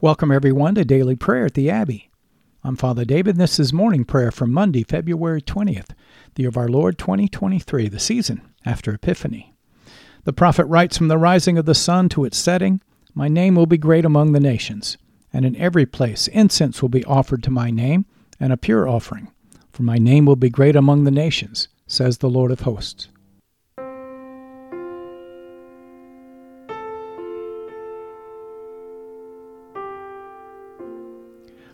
Welcome, everyone, to Daily Prayer at the Abbey. I'm Father David, and this is morning prayer for Monday, February 20th, the year of our Lord 2023, the season after Epiphany. The prophet writes From the rising of the sun to its setting, my name will be great among the nations, and in every place incense will be offered to my name, and a pure offering. For my name will be great among the nations, says the Lord of hosts.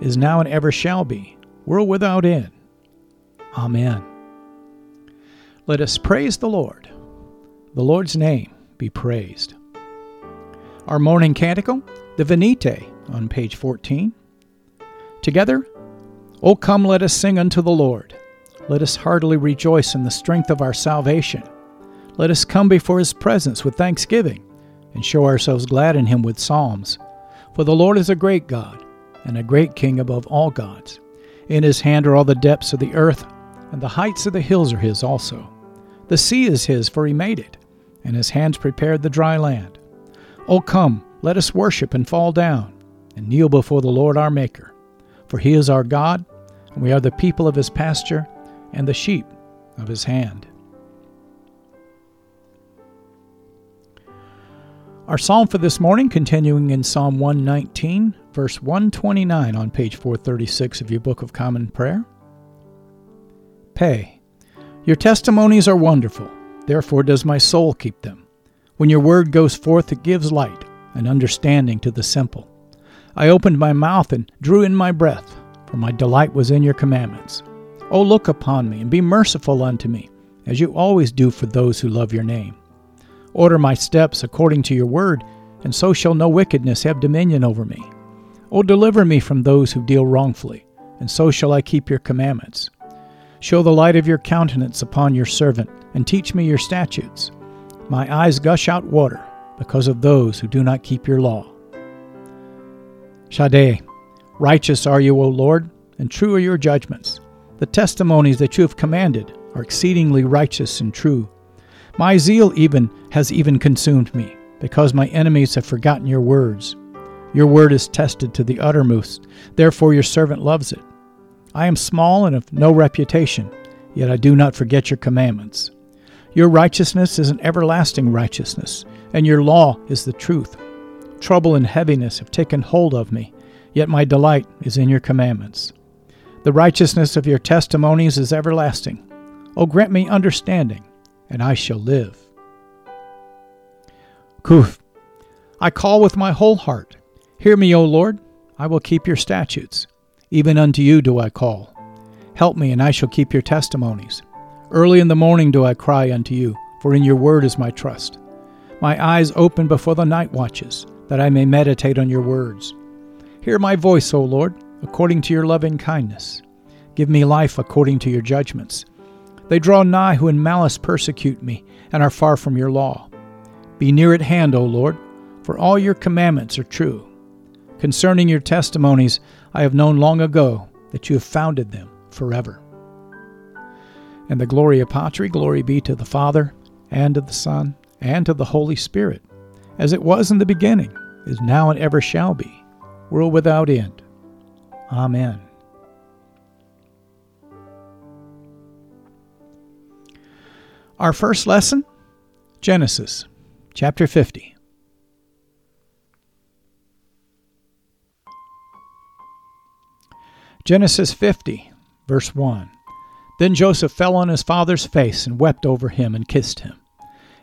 is now and ever shall be, world without end. Amen. Let us praise the Lord. The Lord's name be praised. Our morning canticle, the Venite, on page 14. Together, O come, let us sing unto the Lord. Let us heartily rejoice in the strength of our salvation. Let us come before his presence with thanksgiving, and show ourselves glad in him with psalms. For the Lord is a great God and a great king above all gods. In his hand are all the depths of the earth, and the heights of the hills are his also. The sea is his, for he made it, and his hands prepared the dry land. O come, let us worship and fall down, and kneel before the Lord our Maker. For he is our God, and we are the people of his pasture, and the sheep of his hand. Our psalm for this morning, continuing in Psalm 119, verse 129 on page 436 of your Book of Common Prayer. Pe. Your testimonies are wonderful, therefore does my soul keep them. When your word goes forth, it gives light and understanding to the simple. I opened my mouth and drew in my breath, for my delight was in your commandments. O look upon me and be merciful unto me, as you always do for those who love your name. Order my steps according to your word, and so shall no wickedness have dominion over me. O deliver me from those who deal wrongfully, and so shall I keep your commandments. Show the light of your countenance upon your servant, and teach me your statutes. My eyes gush out water because of those who do not keep your law. Tzaddi, righteous are you, O Lord, and true are your judgments. The testimonies that you have commanded are exceedingly righteous and true. My zeal even has even consumed me, because my enemies have forgotten your words. Your word is tested to the uttermost, therefore your servant loves it. I am small and of no reputation, yet I do not forget your commandments. Your righteousness is an everlasting righteousness, and your law is the truth. Trouble and heaviness have taken hold of me, yet my delight is in your commandments. The righteousness of your testimonies is everlasting. O grant me understanding and I shall live. Kuf. I call with my whole heart. Hear me, O Lord. I will keep your statutes. Even unto you do I call. Help me, and I shall keep your testimonies. Early in the morning do I cry unto you, for in your word is my trust. My eyes open before the night watches, that I may meditate on your words. Hear my voice, O Lord, according to your loving kindness. Give me life according to your judgments. They draw nigh who in malice persecute me, and are far from your law. Be near at hand, O Lord, for all your commandments are true. Concerning your testimonies, I have known long ago that you have founded them forever. And the Gloria Patri, glory be to the Father, and to the Son, and to the Holy Spirit, as it was in the beginning, is now, and ever shall be, world without end. Amen. Our first lesson Genesis chapter 50. Genesis 50, verse 1. Then Joseph fell on his father's face and wept over him and kissed him.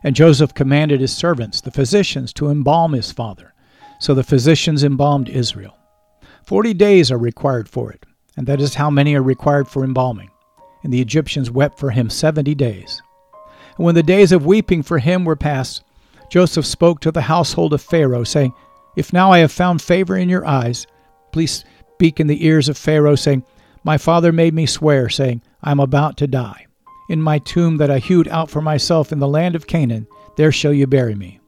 And Joseph commanded his servants, the physicians, to embalm his father. So the physicians embalmed Israel. Forty days are required for it, and that is how many are required for embalming. And the Egyptians wept for him seventy days. And when the days of weeping for him were past, Joseph spoke to the household of Pharaoh, saying, If now I have found favor in your eyes, please speak in the ears of Pharaoh, saying, My father made me swear, saying, I am about to die. In my tomb that I hewed out for myself in the land of Canaan, there shall you bury me.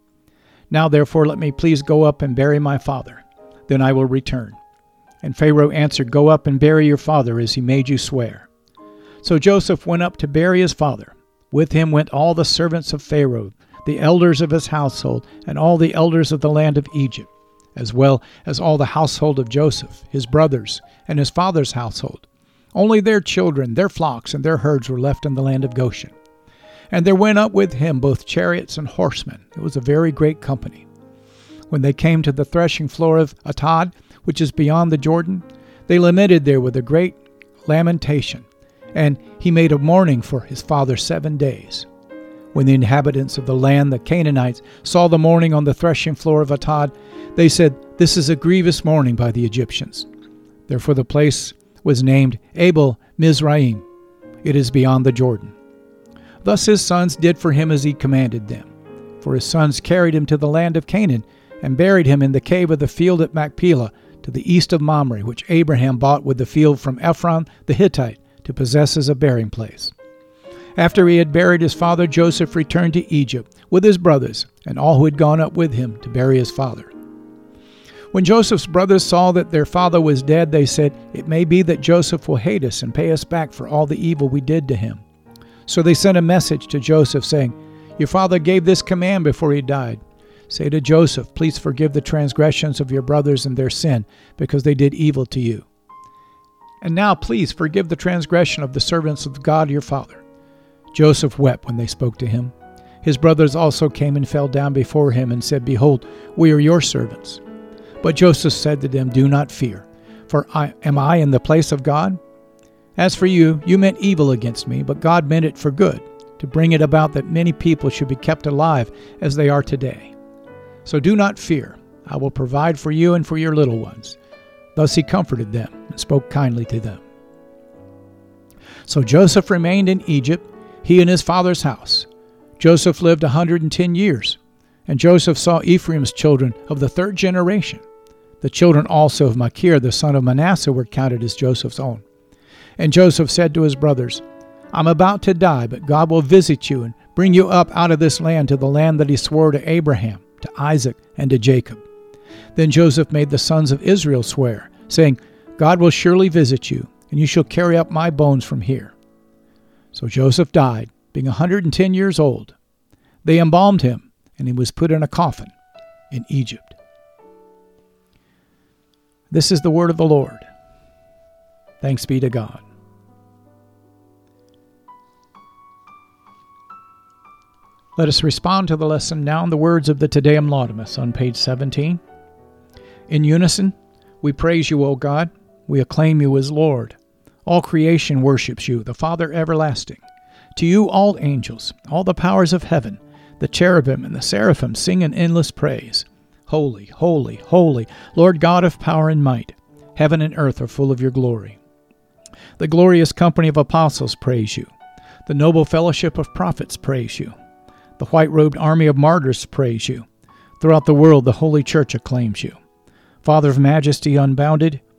Now therefore let me please go up and bury my father. Then I will return. And Pharaoh answered, Go up and bury your father as he made you swear. So Joseph went up to bury his father. With him went all the servants of Pharaoh, the elders of his household, and all the elders of the land of Egypt, as well as all the household of Joseph, his brothers, and his father's household. Only their children, their flocks, and their herds were left in the land of Goshen. And there went up with him both chariots and horsemen. It was a very great company. When they came to the threshing floor of Atad, which is beyond the Jordan, they lamented there with a great lamentation and he made a mourning for his father seven days. When the inhabitants of the land, the Canaanites, saw the mourning on the threshing floor of Atad, they said, This is a grievous mourning by the Egyptians. Therefore the place was named Abel Mizraim. It is beyond the Jordan. Thus his sons did for him as he commanded them. For his sons carried him to the land of Canaan, and buried him in the cave of the field at Machpelah, to the east of Mamre, which Abraham bought with the field from Ephron the Hittite to possess as a burying place. After he had buried his father, Joseph returned to Egypt with his brothers and all who had gone up with him to bury his father. When Joseph's brothers saw that their father was dead, they said, It may be that Joseph will hate us and pay us back for all the evil we did to him. So they sent a message to Joseph saying, Your father gave this command before he died. Say to Joseph, Please forgive the transgressions of your brothers and their sin, because they did evil to you. And now please forgive the transgression of the servants of God your father. Joseph wept when they spoke to him. His brothers also came and fell down before him and said, Behold, we are your servants. But Joseph said to them, Do not fear, for I, am I in the place of God? As for you, you meant evil against me, but God meant it for good, to bring it about that many people should be kept alive as they are today. So do not fear. I will provide for you and for your little ones. Thus he comforted them and spoke kindly to them. So Joseph remained in Egypt, he and his father's house. Joseph lived a 110 years, and Joseph saw Ephraim's children of the third generation. The children also of Machir, the son of Manasseh, were counted as Joseph's own. And Joseph said to his brothers, I'm about to die, but God will visit you and bring you up out of this land to the land that he swore to Abraham, to Isaac, and to Jacob. Then Joseph made the sons of Israel swear, saying, God will surely visit you, and you shall carry up my bones from here. So Joseph died, being a 110 years old. They embalmed him, and he was put in a coffin in Egypt. This is the word of the Lord. Thanks be to God. Let us respond to the lesson now in the words of the Te Deum Laudamus on page 17. In unison, we praise you, O God. We acclaim you as Lord. All creation worships you, the Father everlasting. To you, all angels, all the powers of heaven, the cherubim and the seraphim sing an endless praise. Holy, holy, holy, Lord God of power and might. Heaven and earth are full of your glory. The glorious company of apostles praise you. The noble fellowship of prophets praise you. The white robed army of martyrs praise you. Throughout the world, the Holy Church acclaims you. Father of majesty unbounded,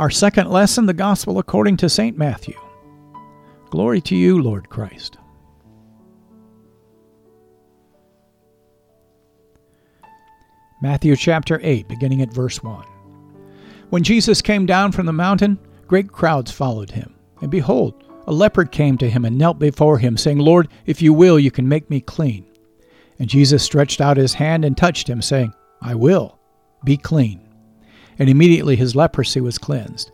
Our second lesson, the Gospel according to St. Matthew. Glory to you, Lord Christ. Matthew chapter 8, beginning at verse 1. When Jesus came down from the mountain, great crowds followed him. And behold, a leper came to him and knelt before him, saying, Lord, if you will, you can make me clean. And Jesus stretched out his hand and touched him, saying, I will, be clean. And immediately his leprosy was cleansed.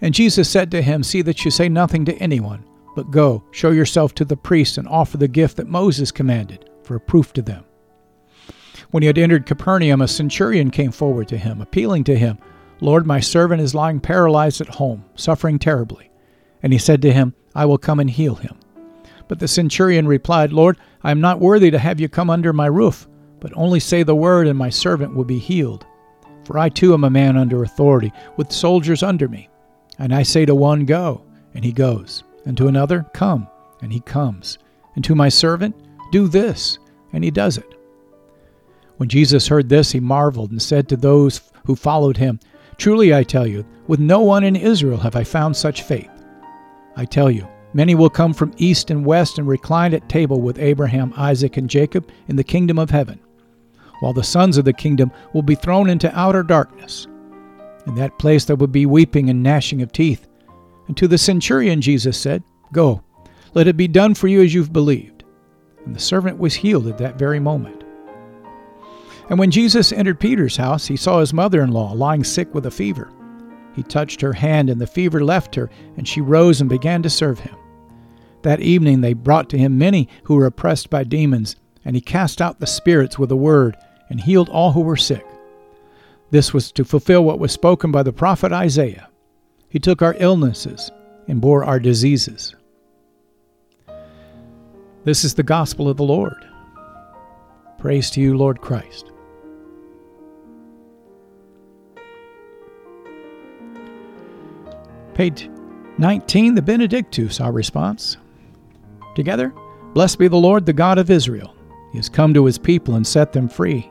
And Jesus said to him, See that you say nothing to anyone, but go, show yourself to the priests, and offer the gift that Moses commanded, for a proof to them. When he had entered Capernaum, a centurion came forward to him, appealing to him, Lord, my servant is lying paralyzed at home, suffering terribly. And he said to him, I will come and heal him. But the centurion replied, Lord, I am not worthy to have you come under my roof, but only say the word, and my servant will be healed. For I too am a man under authority, with soldiers under me. And I say to one, Go, and he goes, and to another, Come, and he comes, and to my servant, Do this, and he does it. When Jesus heard this, he marveled and said to those who followed him, Truly I tell you, with no one in Israel have I found such faith. I tell you, many will come from east and west and recline at table with Abraham, Isaac, and Jacob in the kingdom of heaven, while the sons of the kingdom will be thrown into outer darkness. In that place there will be weeping and gnashing of teeth. And to the centurion Jesus said, Go, let it be done for you as you've believed. And the servant was healed at that very moment. And when Jesus entered Peter's house, he saw his mother in law lying sick with a fever. He touched her hand, and the fever left her, and she rose and began to serve him. That evening they brought to him many who were oppressed by demons, and he cast out the spirits with a word, and healed all who were sick. This was to fulfill what was spoken by the prophet Isaiah. He took our illnesses and bore our diseases. This is the gospel of the Lord. Praise to you, Lord Christ. Page 19, the Benedictus, our response. Together, blessed be the Lord, the God of Israel. He has come to his people and set them free.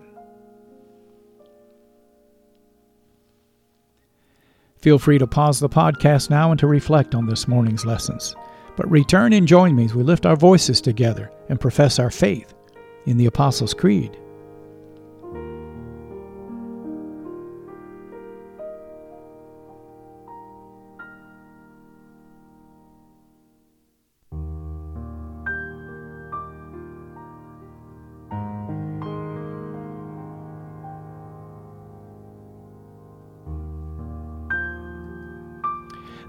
Feel free to pause the podcast now and to reflect on this morning's lessons. But return and join me as we lift our voices together and profess our faith in the Apostles' Creed.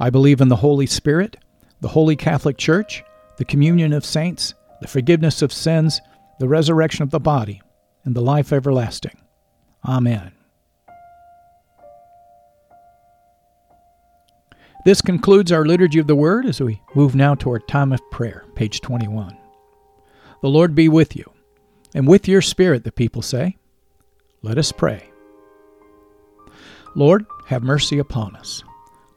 I believe in the Holy Spirit, the Holy Catholic Church, the communion of saints, the forgiveness of sins, the resurrection of the body, and the life everlasting. Amen. This concludes our Liturgy of the Word as we move now to our time of prayer, page 21. The Lord be with you, and with your spirit, the people say. Let us pray. Lord, have mercy upon us.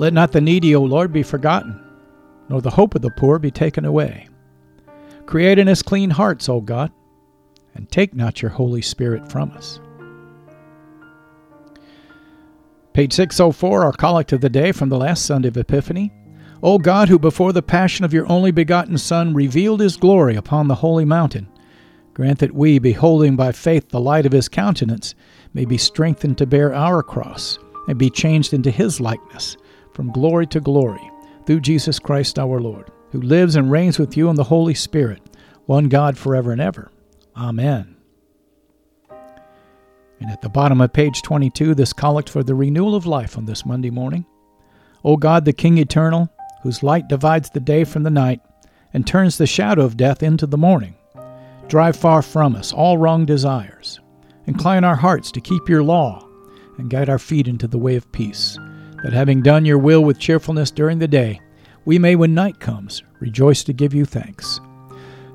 Let not the needy, O Lord, be forgotten, nor the hope of the poor be taken away. Create in us clean hearts, O God, and take not your Holy Spirit from us. Page 604, our collect of the day from the last Sunday of Epiphany. O God, who before the passion of your only begotten Son revealed his glory upon the holy mountain, grant that we, beholding by faith the light of his countenance, may be strengthened to bear our cross and be changed into his likeness from glory to glory through Jesus Christ our Lord, who lives and reigns with you in the Holy Spirit, one God forever and ever. Amen. And at the bottom of page 22, this collect for the renewal of life on this Monday morning. O God, the King eternal, whose light divides the day from the night and turns the shadow of death into the morning, drive far from us all wrong desires. Incline our hearts to keep your law and guide our feet into the way of peace, that having done your will with cheerfulness during the day, we may, when night comes, rejoice to give you thanks.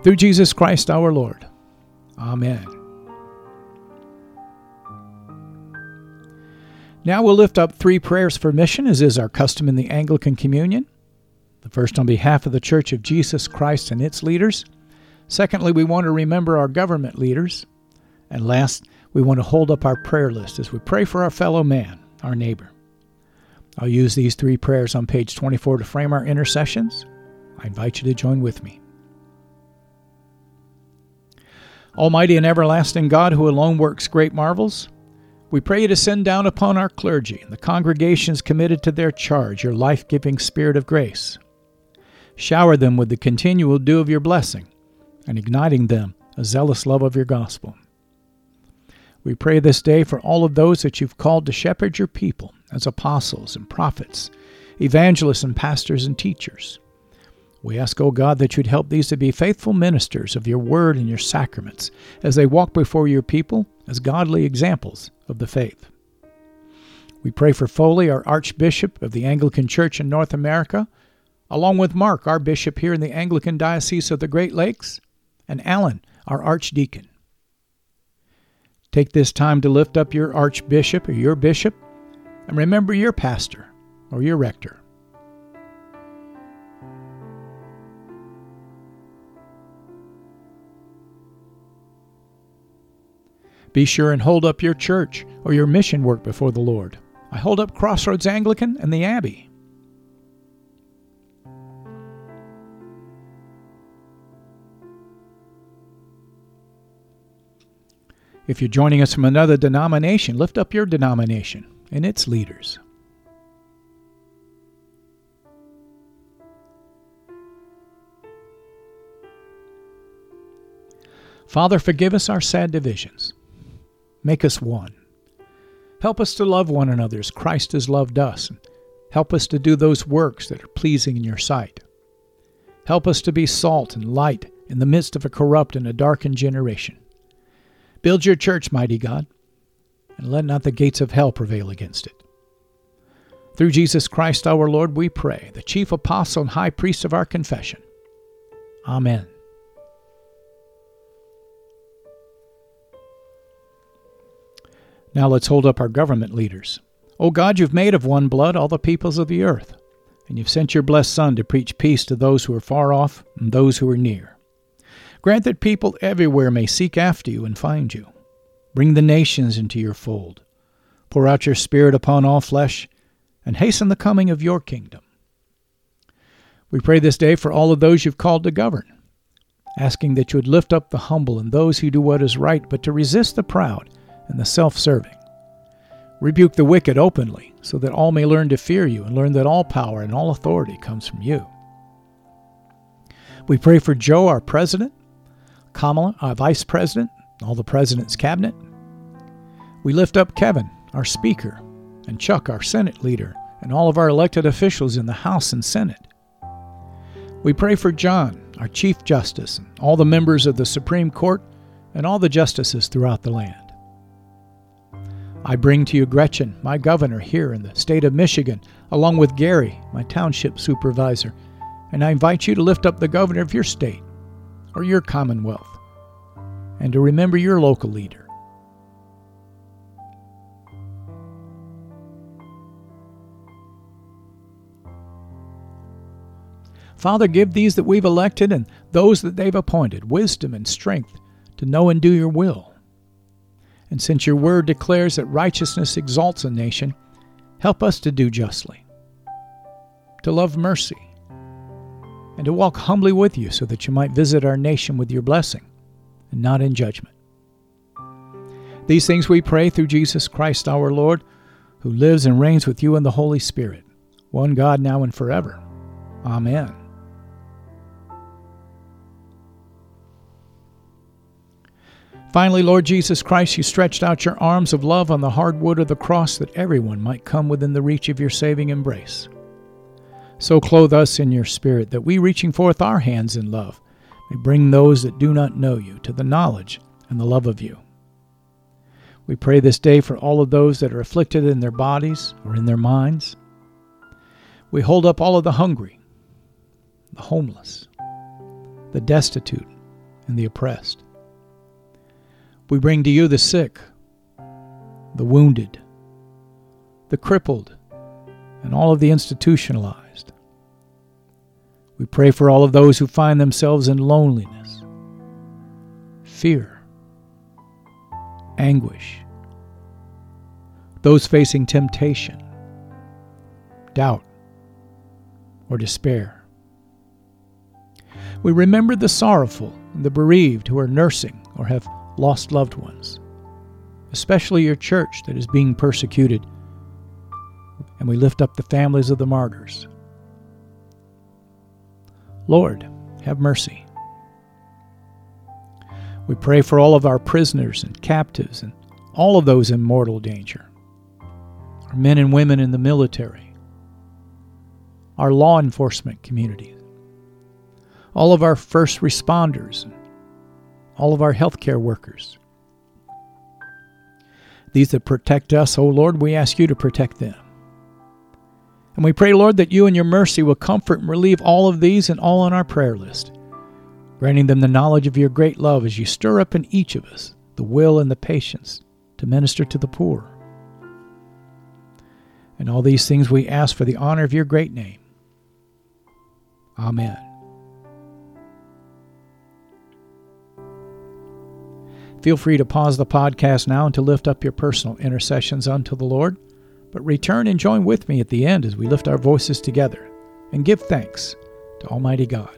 Through Jesus Christ our Lord. Amen. Now we'll lift up three prayers for mission, as is our custom in the Anglican Communion. The first on behalf of the Church of Jesus Christ and its leaders. Secondly, we want to remember our government leaders. And last, we want to hold up our prayer list as we pray for our fellow man, our neighbor. I'll use these three prayers on page 24 to frame our intercessions. I invite you to join with me. Almighty and everlasting God, who alone works great marvels, we pray you to send down upon our clergy and the congregations committed to their charge your life giving spirit of grace. Shower them with the continual dew of your blessing, and igniting them a zealous love of your gospel. We pray this day for all of those that you've called to shepherd your people as apostles and prophets, evangelists and pastors and teachers. We ask, O God, that you'd help these to be faithful ministers of your word and your sacraments as they walk before your people as godly examples of the faith. We pray for Foley, our Archbishop of the Anglican Church in North America, along with Mark, our Bishop here in the Anglican Diocese of the Great Lakes, and Alan, our Archdeacon. Take this time to lift up your Archbishop or your Bishop, and remember your pastor or your rector. Be sure and hold up your church or your mission work before the Lord. I hold up Crossroads Anglican and the Abbey. If you're joining us from another denomination, lift up your denomination and its leaders. Father, forgive us our sad divisions. Make us one. Help us to love one another as Christ has loved us, help us to do those works that are pleasing in your sight. Help us to be salt and light in the midst of a corrupt and a darkened generation. Build your church, mighty God, and let not the gates of hell prevail against it. Through Jesus Christ our Lord, we pray, the chief apostle and high priest of our confession. Amen. Now let's hold up our government leaders. O God, you've made of one blood all the peoples of the earth, and you've sent your blessed Son to preach peace to those who are far off and those who are near. Grant that people everywhere may seek after you and find you. Bring the nations into your fold. Pour out your Spirit upon all flesh, and hasten the coming of your kingdom. We pray this day for all of those you've called to govern, asking that you would lift up the humble and those who do what is right, but to resist the proud and the self serving. Rebuke the wicked openly, so that all may learn to fear you and learn that all power and all authority comes from you. We pray for Joe, our president, Kamala, our vice president, all the president's cabinet. We lift up Kevin, our speaker, and Chuck, our Senate leader, and all of our elected officials in the House and Senate. We pray for John, our Chief Justice, and all the members of the Supreme Court and all the justices throughout the land. I bring to you Gretchen, my governor here in the state of Michigan, along with Gary, my township supervisor, and I invite you to lift up the governor of your state or your commonwealth and to remember your local leader. Father, give these that we've elected and those that they've appointed wisdom and strength to know and do your will. And since your word declares that righteousness exalts a nation, help us to do justly, to love mercy, and to walk humbly with you so that you might visit our nation with your blessing not in judgment. These things we pray through Jesus Christ our Lord, who lives and reigns with you in the Holy Spirit, one God now and forever. Amen. Finally, Lord Jesus Christ, you stretched out your arms of love on the hard wood of the cross that everyone might come within the reach of your saving embrace. So clothe us in your Spirit that we, reaching forth our hands in love, may bring those that do not know you to the knowledge and the love of you. We pray this day for all of those that are afflicted in their bodies or in their minds. We hold up all of the hungry, the homeless, the destitute, and the oppressed. We bring to you the sick, the wounded, the crippled, and all of the institutionalized. We pray for all of those who find themselves in loneliness, fear, anguish, those facing temptation, doubt, or despair. We remember the sorrowful and the bereaved who are nursing or have lost loved ones, especially your church that is being persecuted. And we lift up the families of the martyrs. Lord, have mercy. We pray for all of our prisoners and captives and all of those in mortal danger, our men and women in the military, our law enforcement community, all of our first responders all of our healthcare workers. These that protect us, O oh Lord, we ask you to protect them. And we pray, Lord, that you in your mercy will comfort and relieve all of these and all on our prayer list, granting them the knowledge of your great love as you stir up in each of us the will and the patience to minister to the poor. And all these things we ask for the honor of your great name. Amen. Feel free to pause the podcast now and to lift up your personal intercessions unto the Lord, but return and join with me at the end as we lift our voices together and give thanks to Almighty God.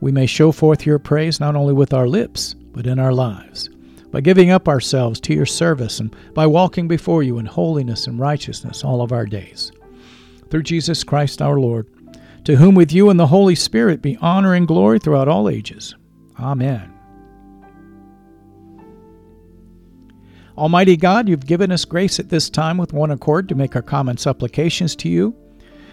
we may show forth your praise not only with our lips, but in our lives by giving up ourselves to your service and by walking before you in holiness and righteousness all of our days. Through Jesus Christ our Lord, to whom with you and the Holy Spirit be honor and glory throughout all ages. Amen. Almighty God, you've given us grace at this time with one accord to make our common supplications to you,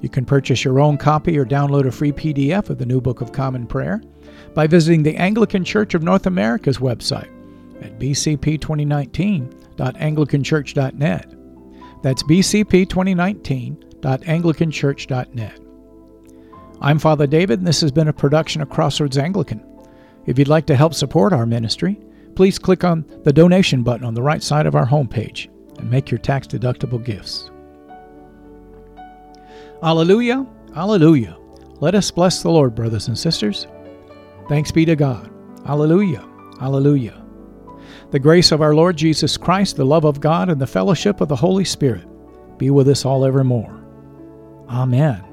You can purchase your own copy or download a free PDF of the New Book of Common Prayer by visiting the Anglican Church of North America's website at bcp2019.anglicanchurch.net. That's bcp2019.anglicanchurch.net. I'm Father David, and this has been a production of Crossroads Anglican. If you'd like to help support our ministry, please click on the donation button on the right side of our homepage and make your tax deductible gifts. Alleluia, Alleluia. Let us bless the Lord, brothers and sisters. Thanks be to God. Alleluia. Alleluia. The grace of our Lord Jesus Christ, the love of God, and the fellowship of the Holy Spirit be with us all evermore. Amen.